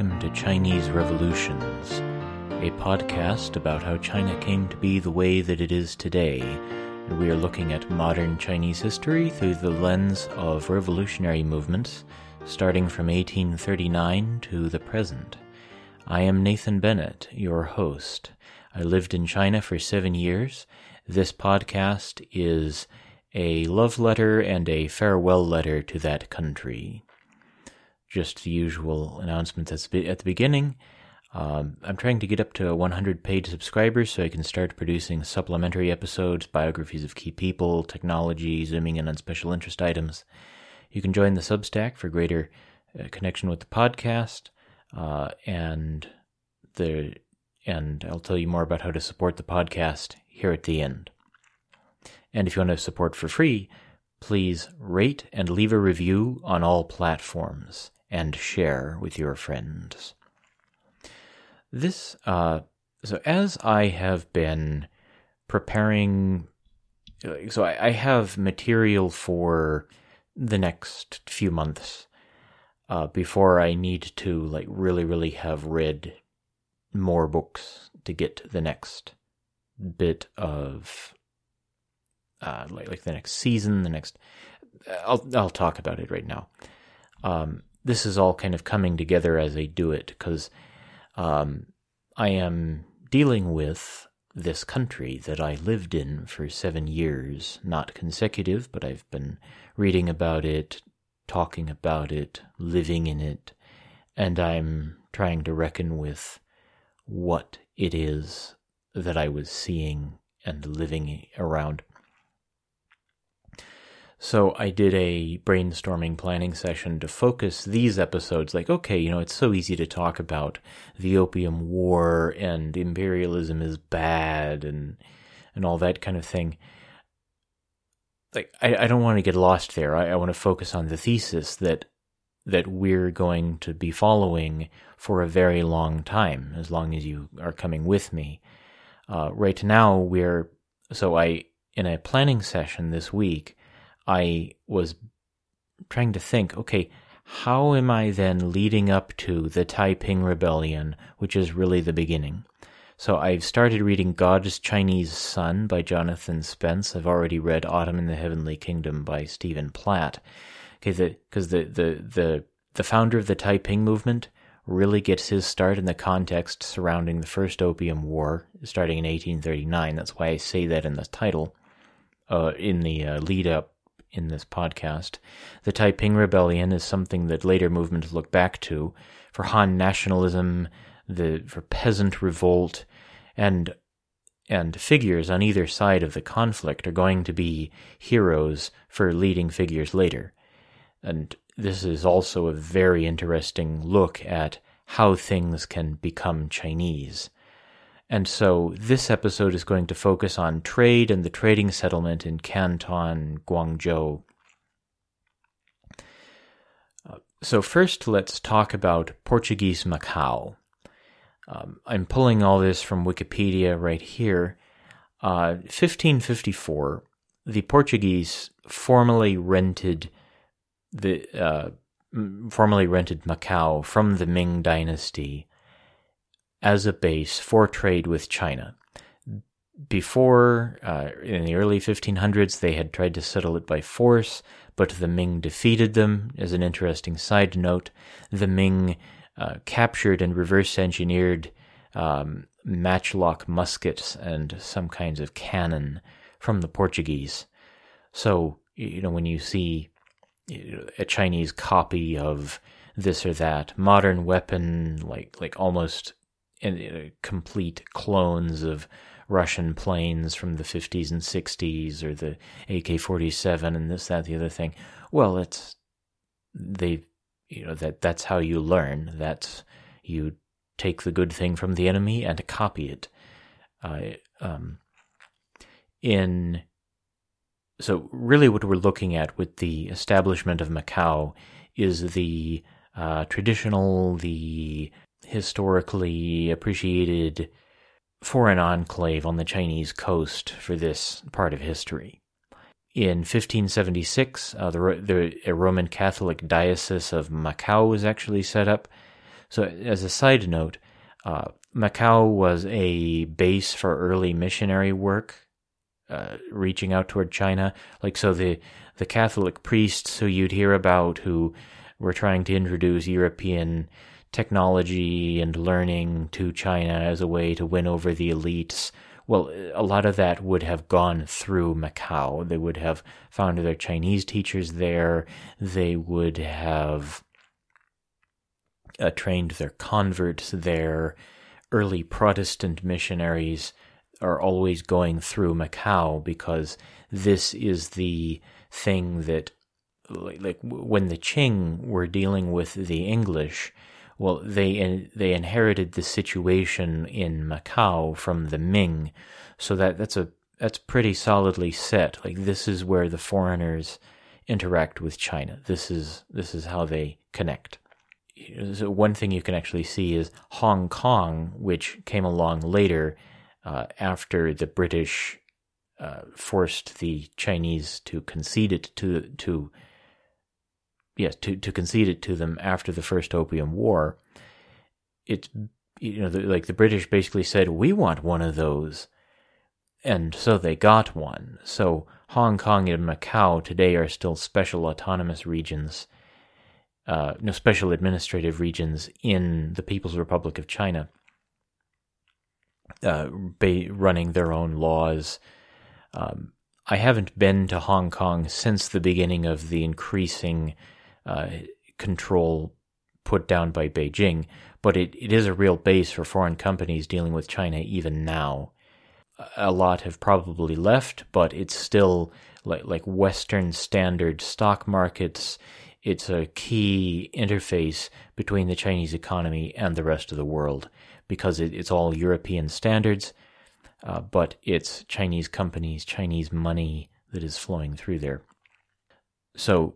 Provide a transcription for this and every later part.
welcome to Chinese Revolutions, a podcast about how China came to be the way that it is today. And we are looking at modern Chinese history through the lens of revolutionary movements, starting from 1839 to the present. I am Nathan Bennett, your host. I lived in China for seven years. This podcast is a love letter and a farewell letter to that country just the usual announcements at the beginning. Um, I'm trying to get up to 100 paid subscribers so I can start producing supplementary episodes, biographies of key people, technology, zooming in on special interest items. You can join the Substack for greater uh, connection with the podcast, uh, and the and I'll tell you more about how to support the podcast here at the end. And if you want to support for free, please rate and leave a review on all platforms and share with your friends. This, uh, so as I have been preparing, so I, I have material for the next few months uh, before I need to like really, really have read more books to get the next bit of uh, like like the next season, the next. I'll I'll talk about it right now. Um, this is all kind of coming together as I do it because um, I am dealing with this country that I lived in for seven years, not consecutive, but I've been reading about it, talking about it, living in it, and I'm trying to reckon with what it is that I was seeing and living around. So I did a brainstorming planning session to focus these episodes like, okay, you know, it's so easy to talk about the Opium War and imperialism is bad and and all that kind of thing. Like I, I don't want to get lost there. I, I want to focus on the thesis that that we're going to be following for a very long time, as long as you are coming with me. Uh, right now, we're so I in a planning session this week. I was trying to think, okay, how am I then leading up to the Taiping Rebellion, which is really the beginning? So I've started reading God's Chinese Son by Jonathan Spence. I've already read Autumn in the Heavenly Kingdom by Stephen Platt. Okay, because the, the, the, the, founder of the Taiping movement really gets his start in the context surrounding the First Opium War, starting in 1839. That's why I say that in the title, uh, in the uh, lead up in this podcast. The Taiping Rebellion is something that later movements look back to for Han nationalism, the for peasant revolt, and and figures on either side of the conflict are going to be heroes for leading figures later. And this is also a very interesting look at how things can become Chinese. And so this episode is going to focus on trade and the trading settlement in Canton, Guangzhou. Uh, so, first, let's talk about Portuguese Macau. Um, I'm pulling all this from Wikipedia right here. Uh, 1554, the Portuguese formally rented the uh, formally rented Macau from the Ming Dynasty as a base for trade with China. Before, uh, in the early 1500s, they had tried to settle it by force, but the Ming defeated them. As an interesting side note, the Ming uh, captured and reverse engineered um, matchlock muskets and some kinds of cannon from the Portuguese. So, you know, when you see a Chinese copy of this or that modern weapon, like like almost complete clones of Russian planes from the 50s and 60s or the AK 47 and this, that, the other thing. Well, it's, they, you know, that that's how you learn. That's, you take the good thing from the enemy and copy it. Uh, um, in, so really what we're looking at with the establishment of Macau is the uh, traditional, the historically appreciated foreign enclave on the Chinese coast for this part of history. In 1576, uh, the, the Roman Catholic Diocese of Macau was actually set up. So, as a side note, uh, Macau was a base for early missionary work, uh, reaching out toward China. Like, so the the Catholic priests who you'd hear about who were trying to introduce European technology and learning to China as a way to win over the elites. Well, a lot of that would have gone through Macau. They would have found their Chinese teachers there. They would have uh, trained their converts there. Early Protestant missionaries are always going through Macau because this is the thing that, like, when the Qing were dealing with the English, well, they they inherited the situation in Macau from the Ming, so that that's a that's pretty solidly set. Like this is where the foreigners interact with China. This is this is how they connect. So one thing you can actually see is Hong Kong, which came along later uh, after the British uh, forced the Chinese to concede it to to yes, to, to concede it to them after the first Opium War, it's, you know, the, like the British basically said, we want one of those. And so they got one. So Hong Kong and Macau today are still special autonomous regions, uh, no, special administrative regions in the People's Republic of China, uh, running their own laws. Um, I haven't been to Hong Kong since the beginning of the increasing uh, control put down by Beijing, but it, it is a real base for foreign companies dealing with China even now. A lot have probably left, but it's still like like Western standard stock markets. It's a key interface between the Chinese economy and the rest of the world because it, it's all European standards, uh, but it's Chinese companies, Chinese money that is flowing through there. So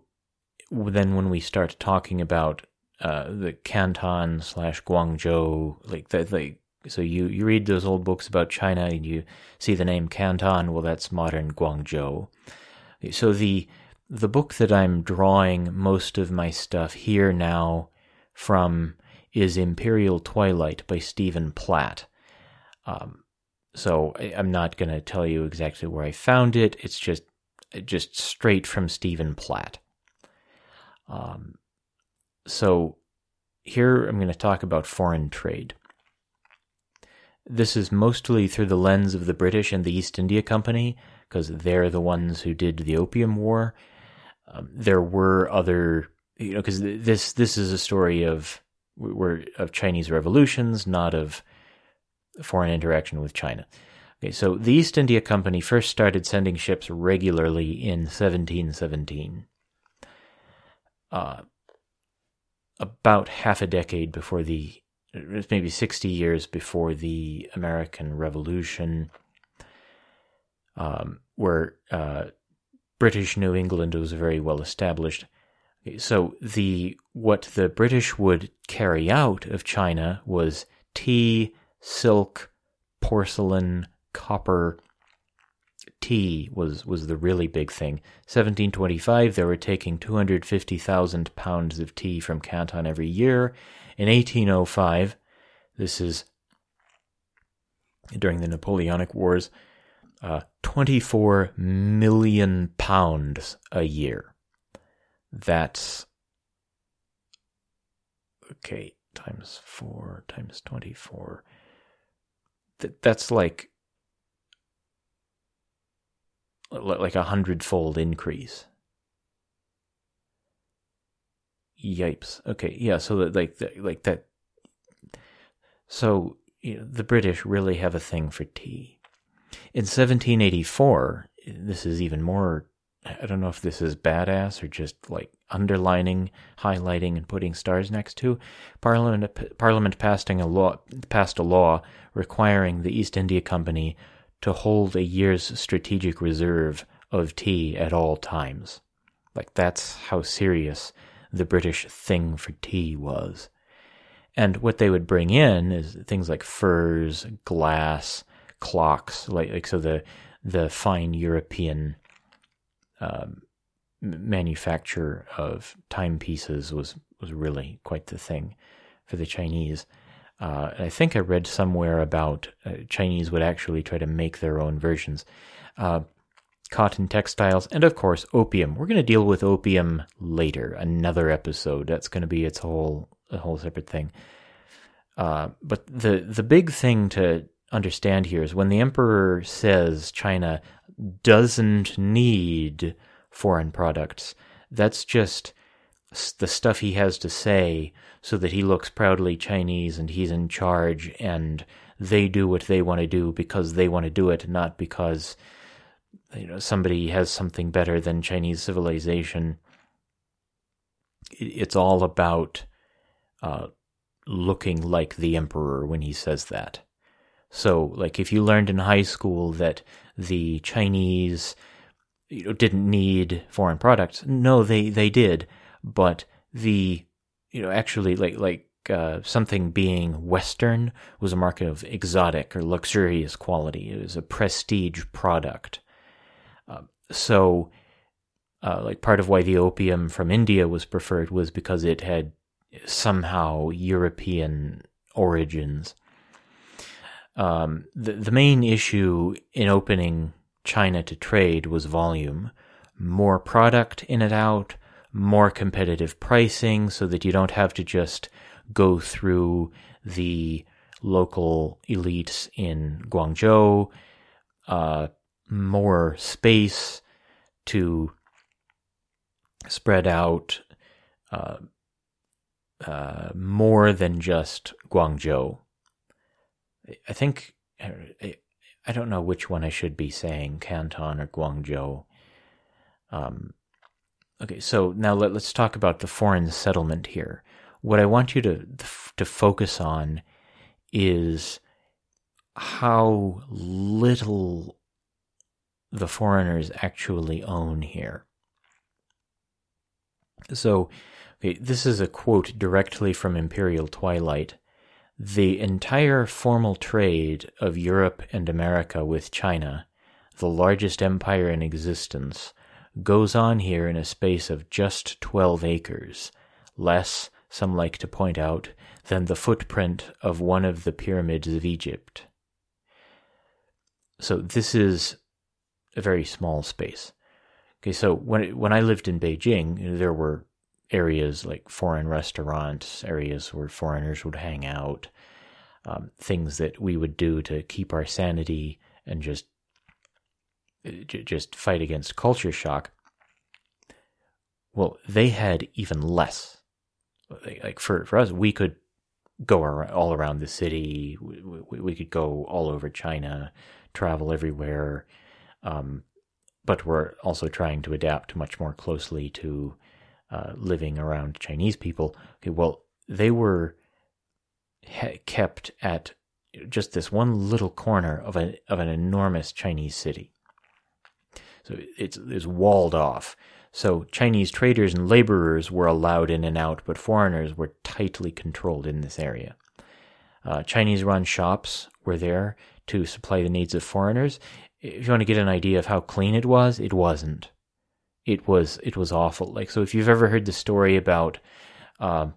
then when we start talking about uh, the Canton slash Guangzhou, like that, like so you you read those old books about China and you see the name Canton. Well, that's modern Guangzhou. So the the book that I'm drawing most of my stuff here now from is Imperial Twilight by Stephen Platt. Um, so I, am not going to tell you exactly where I found it. It's just just straight from Stephen Platt. Um, so here I'm going to talk about foreign trade. This is mostly through the lens of the British and the East India Company, because they're the ones who did the Opium War. Um, there were other, you know, because this this is a story of we're, of Chinese revolutions, not of foreign interaction with China. Okay, so the East India Company first started sending ships regularly in 1717 uh, about half a decade before the, maybe 60 years before the American Revolution, um, where uh, British New England was very well established. So the what the British would carry out of China was tea, silk, porcelain, copper, tea was, was the really big thing. 1725, they were taking 250,000 pounds of tea from Canton every year. In 1805, this is during the Napoleonic Wars, uh, 24 million pounds a year. That's okay, times four, times 24. That, that's like like a hundredfold increase. Yipes. Okay, yeah. So that like like that. So you know, the British really have a thing for tea. In 1784, this is even more. I don't know if this is badass or just like underlining, highlighting, and putting stars next to. Parliament Parliament passing a law passed a law requiring the East India Company to hold a year's strategic reserve of tea at all times. Like, that's how serious the British thing for tea was. And what they would bring in is things like furs, glass, clocks, like, like so the the fine European um, manufacture of timepieces was was really quite the thing. for the Chinese. Uh, I think I read somewhere about uh, Chinese would actually try to make their own versions. Uh, cotton textiles, and of course, opium. We're going to deal with opium later, another episode. That's going to be its whole a whole separate thing. Uh, but the the big thing to understand here is when the emperor says China doesn't need foreign products, that's just the stuff he has to say so that he looks proudly Chinese and he's in charge and they do what they want to do because they want to do it, not because you know somebody has something better than Chinese civilization. It's all about uh, looking like the emperor when he says that. So, like, if you learned in high school that the Chinese you know, didn't need foreign products, no, they they did, but the you know actually like like uh, something being Western was a mark of exotic or luxurious quality. It was a prestige product. Uh, so, uh, like part of why the opium from India was preferred was because it had somehow European origins. Um, the the main issue in opening China to trade was volume, more product in and out, more competitive pricing, so that you don't have to just go through the local elites in Guangzhou, uh, more space to spread out uh, uh, more than just Guangzhou. I think I, don't know which one I should be saying, Canton or Guangzhou. Um, okay, so now let, us talk about the foreign settlement here. What I want you to to focus on is how little the foreigners actually own here. So, okay, this is a quote directly from Imperial Twilight. The entire formal trade of Europe and America with China, the largest empire in existence, goes on here in a space of just 12 acres, less, some like to point out, than the footprint of one of the pyramids of Egypt. So this is a very small space. Okay, so when when I lived in Beijing, there were areas like foreign restaurants, areas where foreigners would hang out, um, things that we would do to keep our sanity and just just fight against culture shock. Well, they had even less. Like for for us, we could go all around the city. We, we, could go all over China, travel everywhere. Um, but we're also trying to adapt much more closely to uh, living around Chinese people. Okay, well, they were kept at just this one little corner of a of an enormous Chinese city. So it's it's walled off. So Chinese traders and laborers were allowed in and out, but foreigners were tightly controlled in this area. Uh, Chinese run shops were there to supply the needs of foreigners, if you want to get an idea of how clean it was, it wasn't. It was it was awful. Like so, if you've ever heard the story about uh,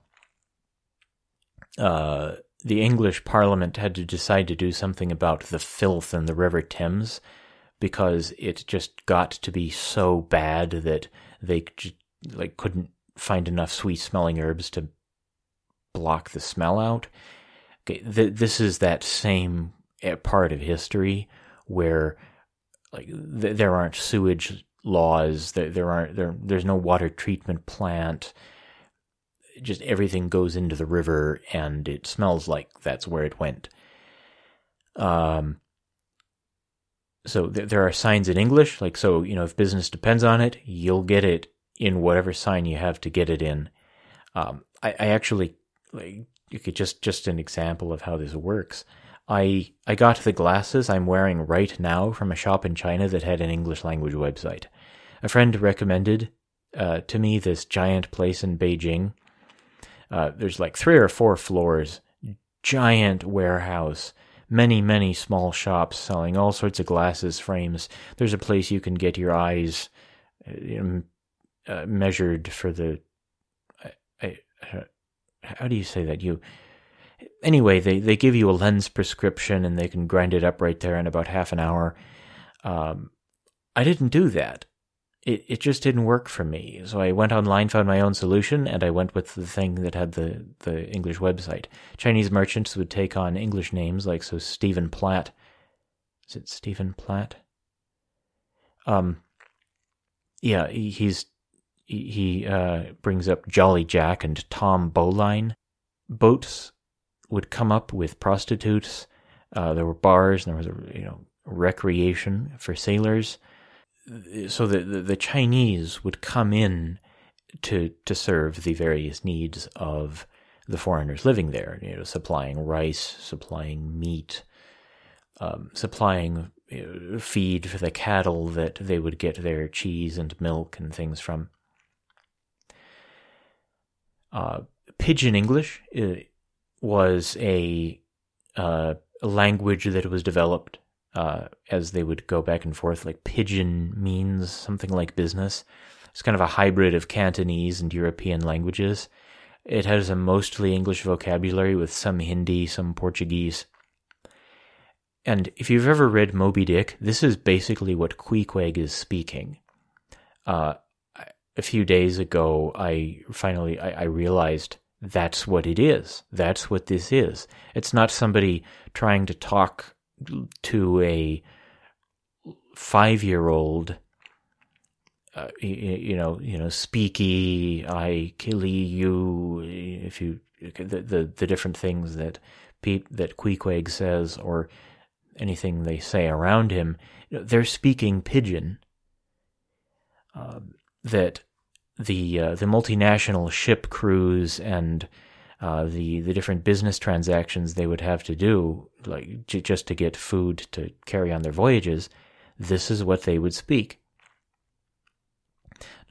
uh, the English Parliament had to decide to do something about the filth in the River Thames because it just got to be so bad that they like couldn't find enough sweet smelling herbs to block the smell out. Okay, th- this is that same eh, part of history where like th- there aren't sewage laws. There, there aren't there. There's no water treatment plant. Just everything goes into the river, and it smells like that's where it went. Um. So th- there are signs in English, like so. You know, if business depends on it, you'll get it in whatever sign you have to get it in. Um, I, I actually like you could just just an example of how this works. I I got the glasses I'm wearing right now from a shop in China that had an English language website. A friend recommended uh, to me this giant place in Beijing. Uh, there's like three or four floors, giant warehouse, many many small shops selling all sorts of glasses frames. There's a place you can get your eyes uh, uh measured for the. I, I, how do you say that you anyway they they give you a lens prescription and they can grind it up right there in about half an hour um, i didn't do that it, it just didn't work for me so i went online found my own solution and i went with the thing that had the the english website chinese merchants would take on english names like so stephen platt is it stephen platt um yeah he's he uh, brings up Jolly Jack and Tom Bowline. Boats would come up with prostitutes. Uh, there were bars, and there was a you know recreation for sailors. So the, the, the Chinese would come in to to serve the various needs of the foreigners living there. You know, supplying rice, supplying meat, um, supplying feed for the cattle that they would get their cheese and milk and things from. Uh, Pidgin English uh, was a, uh, language that was developed uh, as they would go back and forth. Like Pidgin means something like business. It's kind of a hybrid of Cantonese and European languages. It has a mostly English vocabulary with some Hindi, some Portuguese. And if you've ever read Moby Dick, this is basically what Queequeg is speaking. Uh, a few days ago, I finally I, I realized that's what it is. That's what this is. It's not somebody trying to talk to a five year old. Uh, you, you, know, you know, speaky, I kill you. If you the, the the different things that Pete that Queequeg says or anything they say around him, they're speaking pidgin. Uh, that the uh, the multinational ship crews and uh, the the different business transactions they would have to do, like j- just to get food to carry on their voyages, this is what they would speak.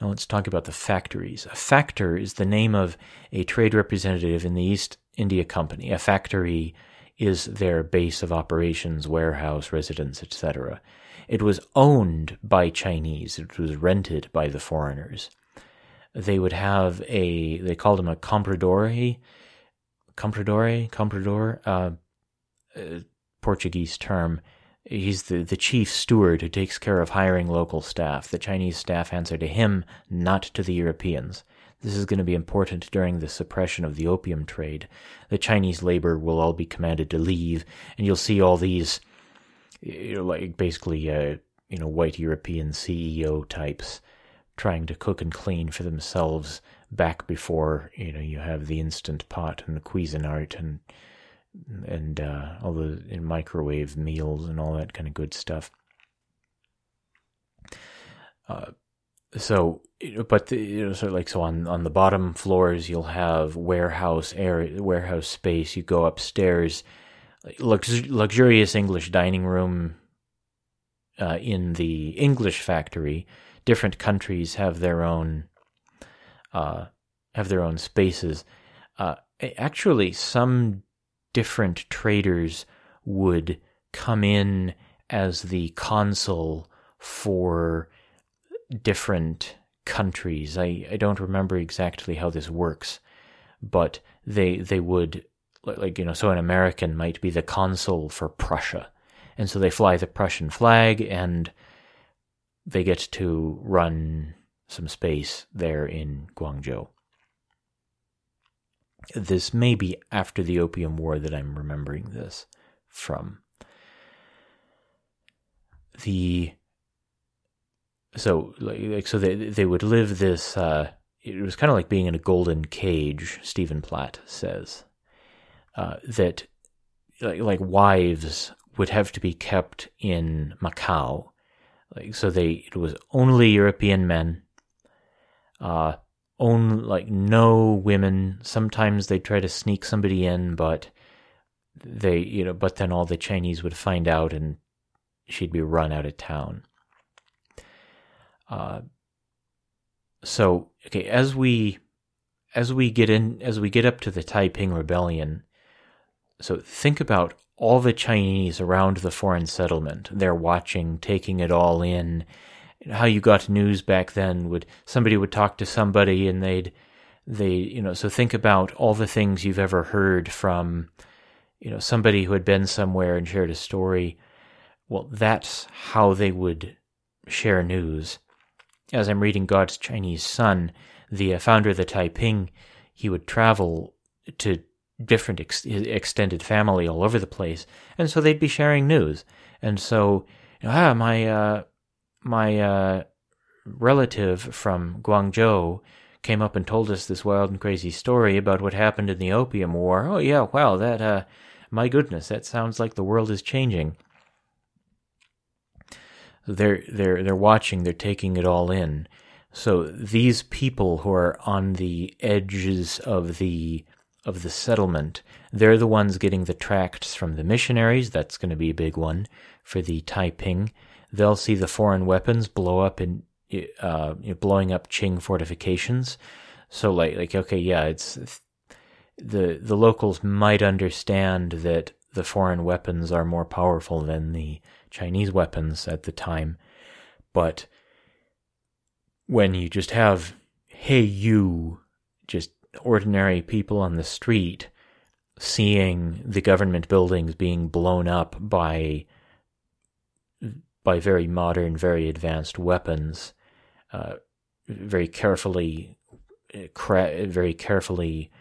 Now let's talk about the factories. A factor is the name of a trade representative in the East India Company. A factory is their base of operations, warehouse, residence, etc. It was owned by Chinese. It was rented by the foreigners they would have a they called him a compradore compradore comprador uh, uh, Portuguese term. He's the, the chief steward who takes care of hiring local staff. The Chinese staff answer to him, not to the Europeans. This is going to be important during the suppression of the opium trade. The Chinese labor will all be commanded to leave, and you'll see all these, you know, like basically, uh, you know, white European CEO types trying to cook and clean for themselves back before you know you have the instant pot and the Cuisinart and and uh, all the microwave meals and all that kind of good stuff. Uh, so, but the, you know, so like so on on the bottom floors you'll have warehouse area, warehouse space. You go upstairs, lux- luxurious English dining room uh, in the English factory different countries have their own uh, have their own spaces. Uh, actually, some different traders would come in as the consul for different countries. I, I don't remember exactly how this works, but they they would like you know so an American might be the consul for Prussia, and so they fly the Prussian flag and they get to run some space there in Guangzhou. This may be after the Opium War that I'm remembering this from. The so like so they they would live this. Uh, it was kind of like being in a golden cage. Stephen Platt says uh, that like, like wives would have to be kept in Macau like so, they it was only European men. Uh, own like no women. Sometimes they try to sneak somebody in, but they you know, but then all the Chinese would find out, and she'd be run out of town. Uh, so okay, as we as we get in as we get up to the Taiping Rebellion, so think about all the Chinese around the foreign settlement. They're watching, taking it all in. How you got news back then would somebody would talk to somebody and they'd they, you know, so think about all the things you've ever heard from, you know, somebody who had been somewhere and shared a story. Well, that's how they would share news. As I'm reading God's Chinese Son, the uh, founder of the Taiping, he would travel to different ex- extended family all over the place, and so they'd be sharing news. And so, ah, my uh, my uh, relative from Guangzhou came up and told us this wild and crazy story about what happened in the Opium War. Oh yeah, wow, that uh, my goodness, that sounds like the world is changing. They're they're they're watching, they're taking it all in. So these people who are on the edges of the of the settlement, they're the ones getting the tracts from the missionaries. That's going to be a big one for the Taiping. They'll see the foreign weapons blow up in uh, blowing up Qing fortifications. So like like okay, yeah, it's the the locals might understand that the foreign weapons are more powerful than the Chinese weapons at the time, but when you just have hey you just ordinary people on the street seeing the government buildings being blown up by by very modern, very advanced weapons, uh, very carefully, very carefully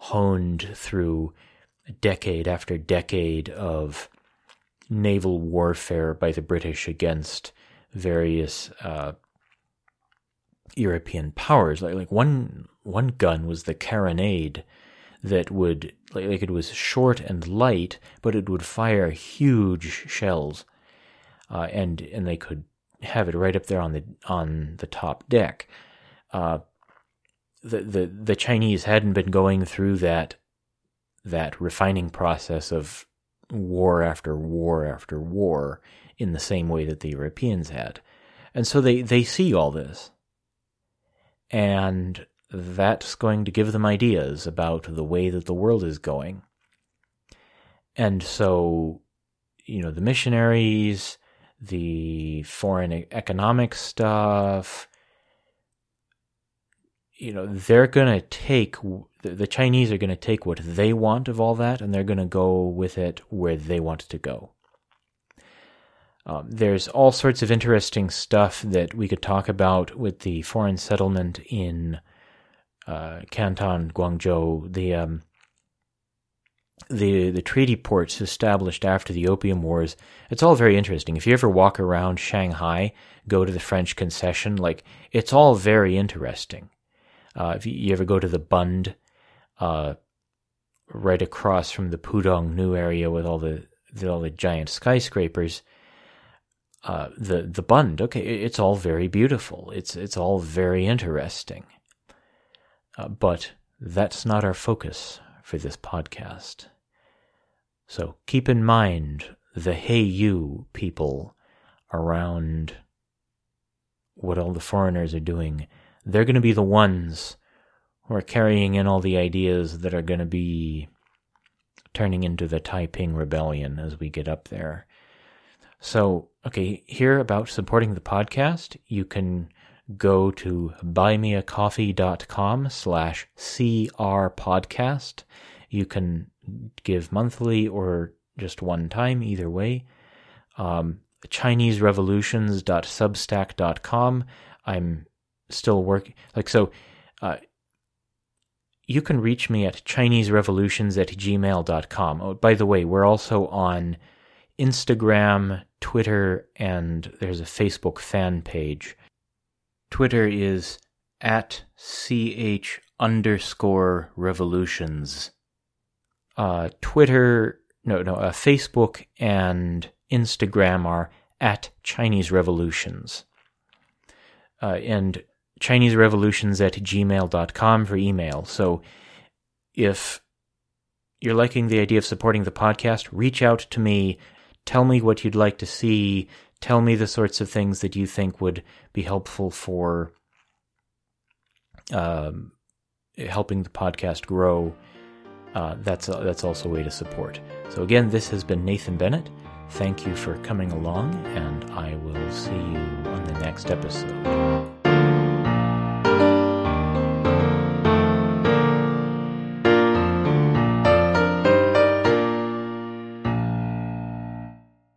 honed through decade after decade of naval warfare by the British against various uh, European powers. Like like one one gun was the carronade that would like, like it was short and light, but it would fire huge shells, uh, and and they could have it right up there on the on the top deck. Uh, the the the Chinese hadn't been going through that that refining process of war after war after war in the same way that the Europeans had, and so they they see all this, and that's going to give them ideas about the way that the world is going. And so, you know, the missionaries, the foreign economic stuff, you know, they're going to take, the Chinese are going to take what they want of all that and they're going to go with it where they want to go. Um, there's all sorts of interesting stuff that we could talk about with the foreign settlement in uh, Canton, Guangzhou, the um, the the treaty ports established after the Opium Wars. It's all very interesting. If you ever walk around Shanghai, go to the French concession, like it's all very interesting. Uh, if you, ever go to the Bund, uh, right across from the Pudong New area with all the, the all the giant skyscrapers, uh, the the Bund, okay, it's all very beautiful. It's it's all very interesting. Uh, but that's not our focus for this podcast. So keep in mind the hey you people around what all the foreigners are doing. They're going to be the ones who are carrying in all the ideas that are going to be turning into the Taiping Rebellion as we get up there. So, okay, here about supporting the podcast, you can go to buymeacoffee.com slash crpodcast. You can give monthly or just one time, either way. Um, ChineseRevolutions.substack.com. I'm still working. Like, so, uh, you can reach me at ChineseRevolutions at gmail.com. Oh, by the way, we're also on Instagram, Twitter, and there's a Facebook fan page. Twitter is at ch underscore revolutions. Uh, Twitter, no, no, uh, Facebook and Instagram are at Chinese Revolutions. Uh, and Chinese Revolutions at gmail.com for email. So if you're liking the idea of supporting the podcast, reach out to me. Tell me what you'd like to see tell me the sorts of things that you think would be helpful for um, helping the podcast grow. Uh, that's uh, that's also a way to support. So again, this has been Nathan Bennett. Thank you for coming along, and I will see you on the next episode.